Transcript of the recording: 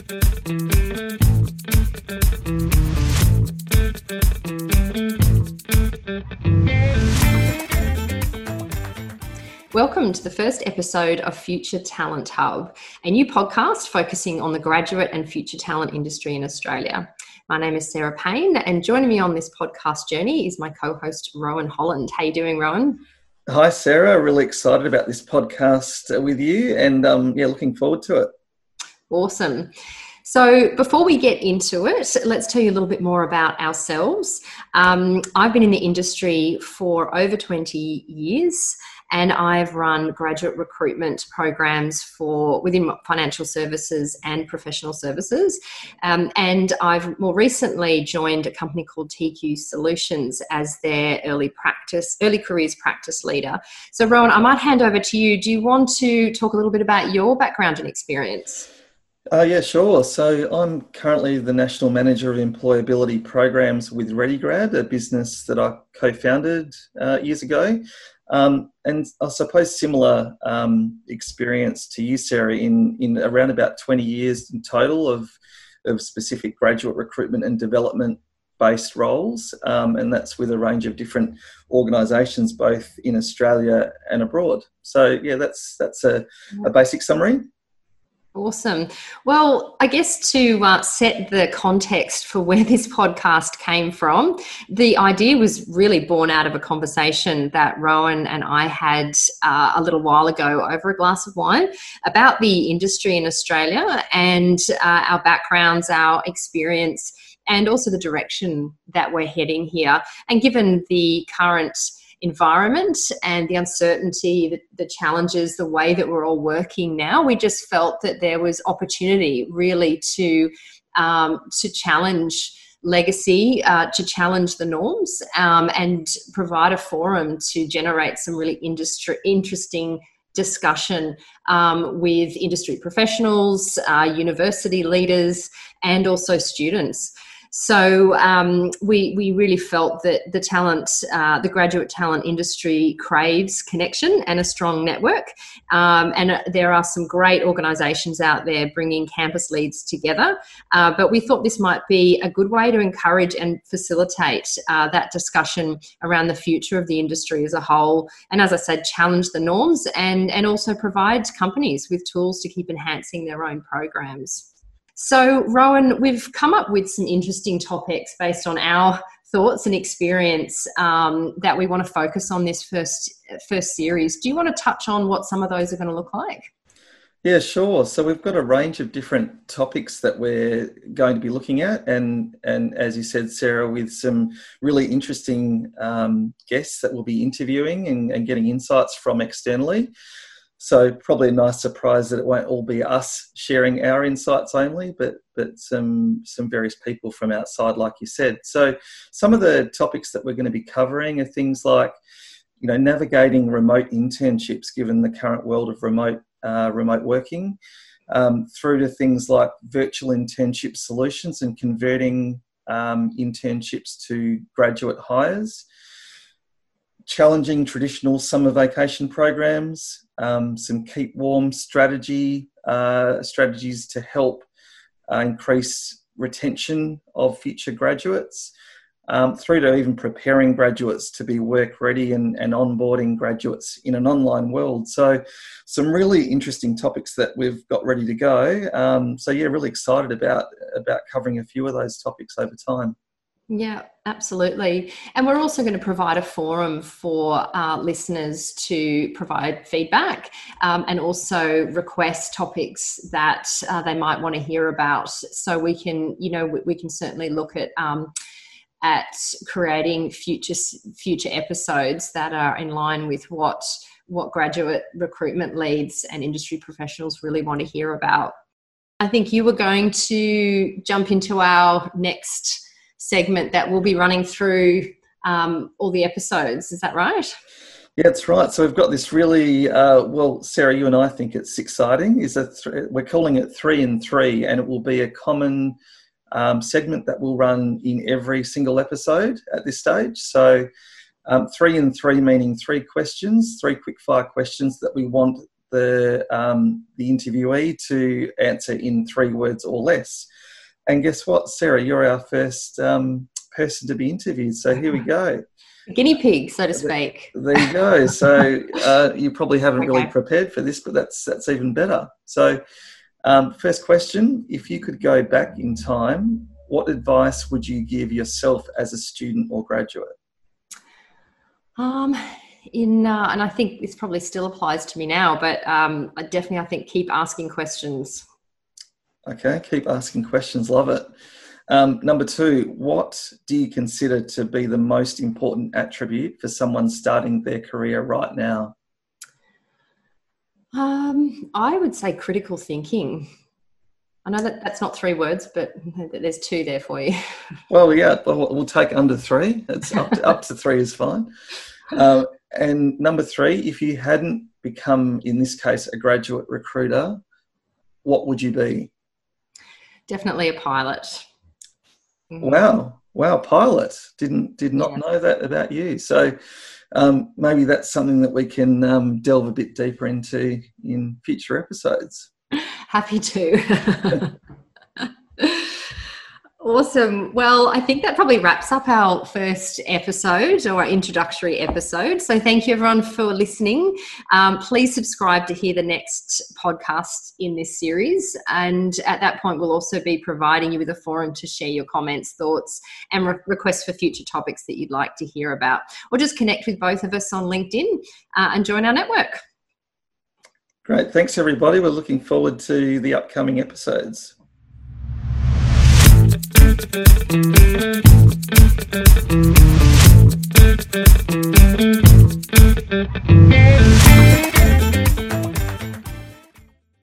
Welcome to the first episode of Future Talent Hub, a new podcast focusing on the graduate and future talent industry in Australia. My name is Sarah Payne, and joining me on this podcast journey is my co-host Rowan Holland. How you doing, Rowan? Hi, Sarah. Really excited about this podcast with you, and um, yeah, looking forward to it. Awesome. So, before we get into it, let's tell you a little bit more about ourselves. Um, I've been in the industry for over 20 years and I've run graduate recruitment programs for within financial services and professional services. Um, and I've more recently joined a company called TQ Solutions as their early practice, early careers practice leader. So, Rowan, I might hand over to you. Do you want to talk a little bit about your background and experience? Uh, yeah, sure. So I'm currently the National Manager of Employability Programs with ReadyGrad, a business that I co-founded uh, years ago. Um, and I suppose similar um, experience to you, Sarah, in, in around about 20 years in total of, of specific graduate recruitment and development based roles. Um, and that's with a range of different organisations, both in Australia and abroad. So, yeah, that's, that's a, a basic summary. Awesome. Well, I guess to uh, set the context for where this podcast came from, the idea was really born out of a conversation that Rowan and I had uh, a little while ago over a glass of wine about the industry in Australia and uh, our backgrounds, our experience, and also the direction that we're heading here. And given the current environment and the uncertainty, the, the, challenges, the way that we're all working now, we just felt that there was opportunity really to um, to challenge legacy, uh, to challenge the norms, um, and provide a forum to generate some really industry interesting discussion um, with industry professionals, uh, university leaders, and also students. So um, we we really felt that the talent, uh, the graduate talent industry craves connection and a strong network. Um, and uh, there are some great organisations out there bringing campus leads together. Uh, but we thought this might be a good way to encourage and facilitate uh, that discussion around the future of the industry as a whole. And as I said, challenge the norms and and also provide companies with tools to keep enhancing their own programs. So, Rowan, we've come up with some interesting topics based on our thoughts and experience um, that we want to focus on this first first series. Do you want to touch on what some of those are going to look like? Yeah, sure. So we've got a range of different topics that we're going to be looking at, and and as you said, Sarah, with some really interesting um, guests that we'll be interviewing and, and getting insights from externally. So probably a nice surprise that it won't all be us sharing our insights only, but but some some various people from outside, like you said. So some of the topics that we're going to be covering are things like, you know, navigating remote internships given the current world of remote uh, remote working, um, through to things like virtual internship solutions and converting um, internships to graduate hires challenging traditional summer vacation programs, um, some keep warm strategy uh, strategies to help uh, increase retention of future graduates, um, through to even preparing graduates to be work ready and, and onboarding graduates in an online world. So, some really interesting topics that we've got ready to go. Um, so, yeah, really excited about about covering a few of those topics over time. Yeah, absolutely. And we're also going to provide a forum for uh, listeners to provide feedback um, and also request topics that uh, they might want to hear about. So we can, you know, we, we can certainly look at. Um, at creating future future episodes that are in line with what what graduate recruitment leads and industry professionals really want to hear about. I think you were going to jump into our next segment that we'll be running through um, all the episodes. Is that right? Yeah, that's right. So we've got this really uh, well, Sarah. You and I think it's exciting. Is that th- we're calling it three and three, and it will be a common um, segment that will run in every single episode at this stage. So um, three and three meaning three questions, three quick fire questions that we want the um, the interviewee to answer in three words or less. And guess what, Sarah? You're our first um, person to be interviewed. So here we go. Guinea pig, so to speak. There you go. So uh, you probably haven't okay. really prepared for this, but that's that's even better. So, um, first question: If you could go back in time, what advice would you give yourself as a student or graduate? Um, in uh, and I think this probably still applies to me now, but um, I definitely I think keep asking questions. Okay, keep asking questions. Love it. Um, number two, what do you consider to be the most important attribute for someone starting their career right now? Um, I would say critical thinking. I know that that's not three words, but there's two there for you. Well, yeah, we'll, take under three. It's up to, up to three is fine. Uh, and number three, if you hadn't become, in this case, a graduate recruiter, what would you be? Definitely a pilot. Mm-hmm. Wow, wow, pilot! Didn't did not yeah. know that about you. So um, maybe that's something that we can um, delve a bit deeper into in future episodes. Happy to. Awesome. Well, I think that probably wraps up our first episode or our introductory episode. So, thank you everyone for listening. Um, please subscribe to hear the next podcast in this series. And at that point, we'll also be providing you with a forum to share your comments, thoughts, and re- requests for future topics that you'd like to hear about. Or just connect with both of us on LinkedIn uh, and join our network. Great. Thanks, everybody. We're looking forward to the upcoming episodes. Thank